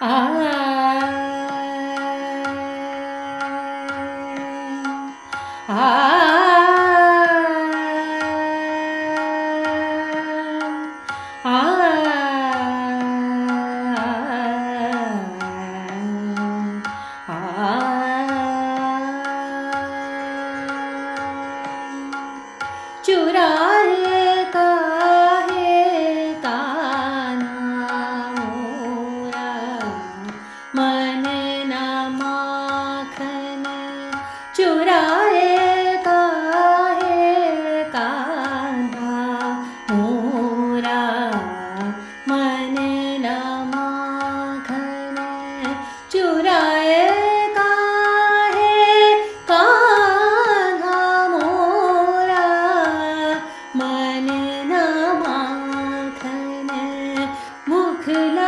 啊。मुख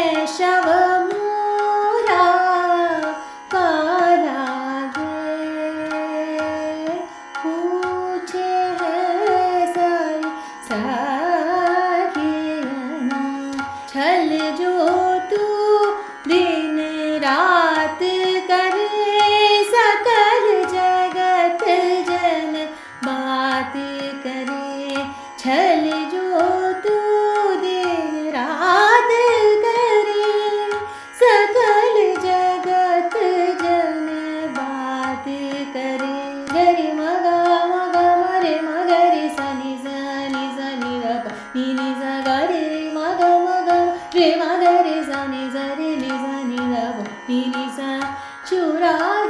चुरा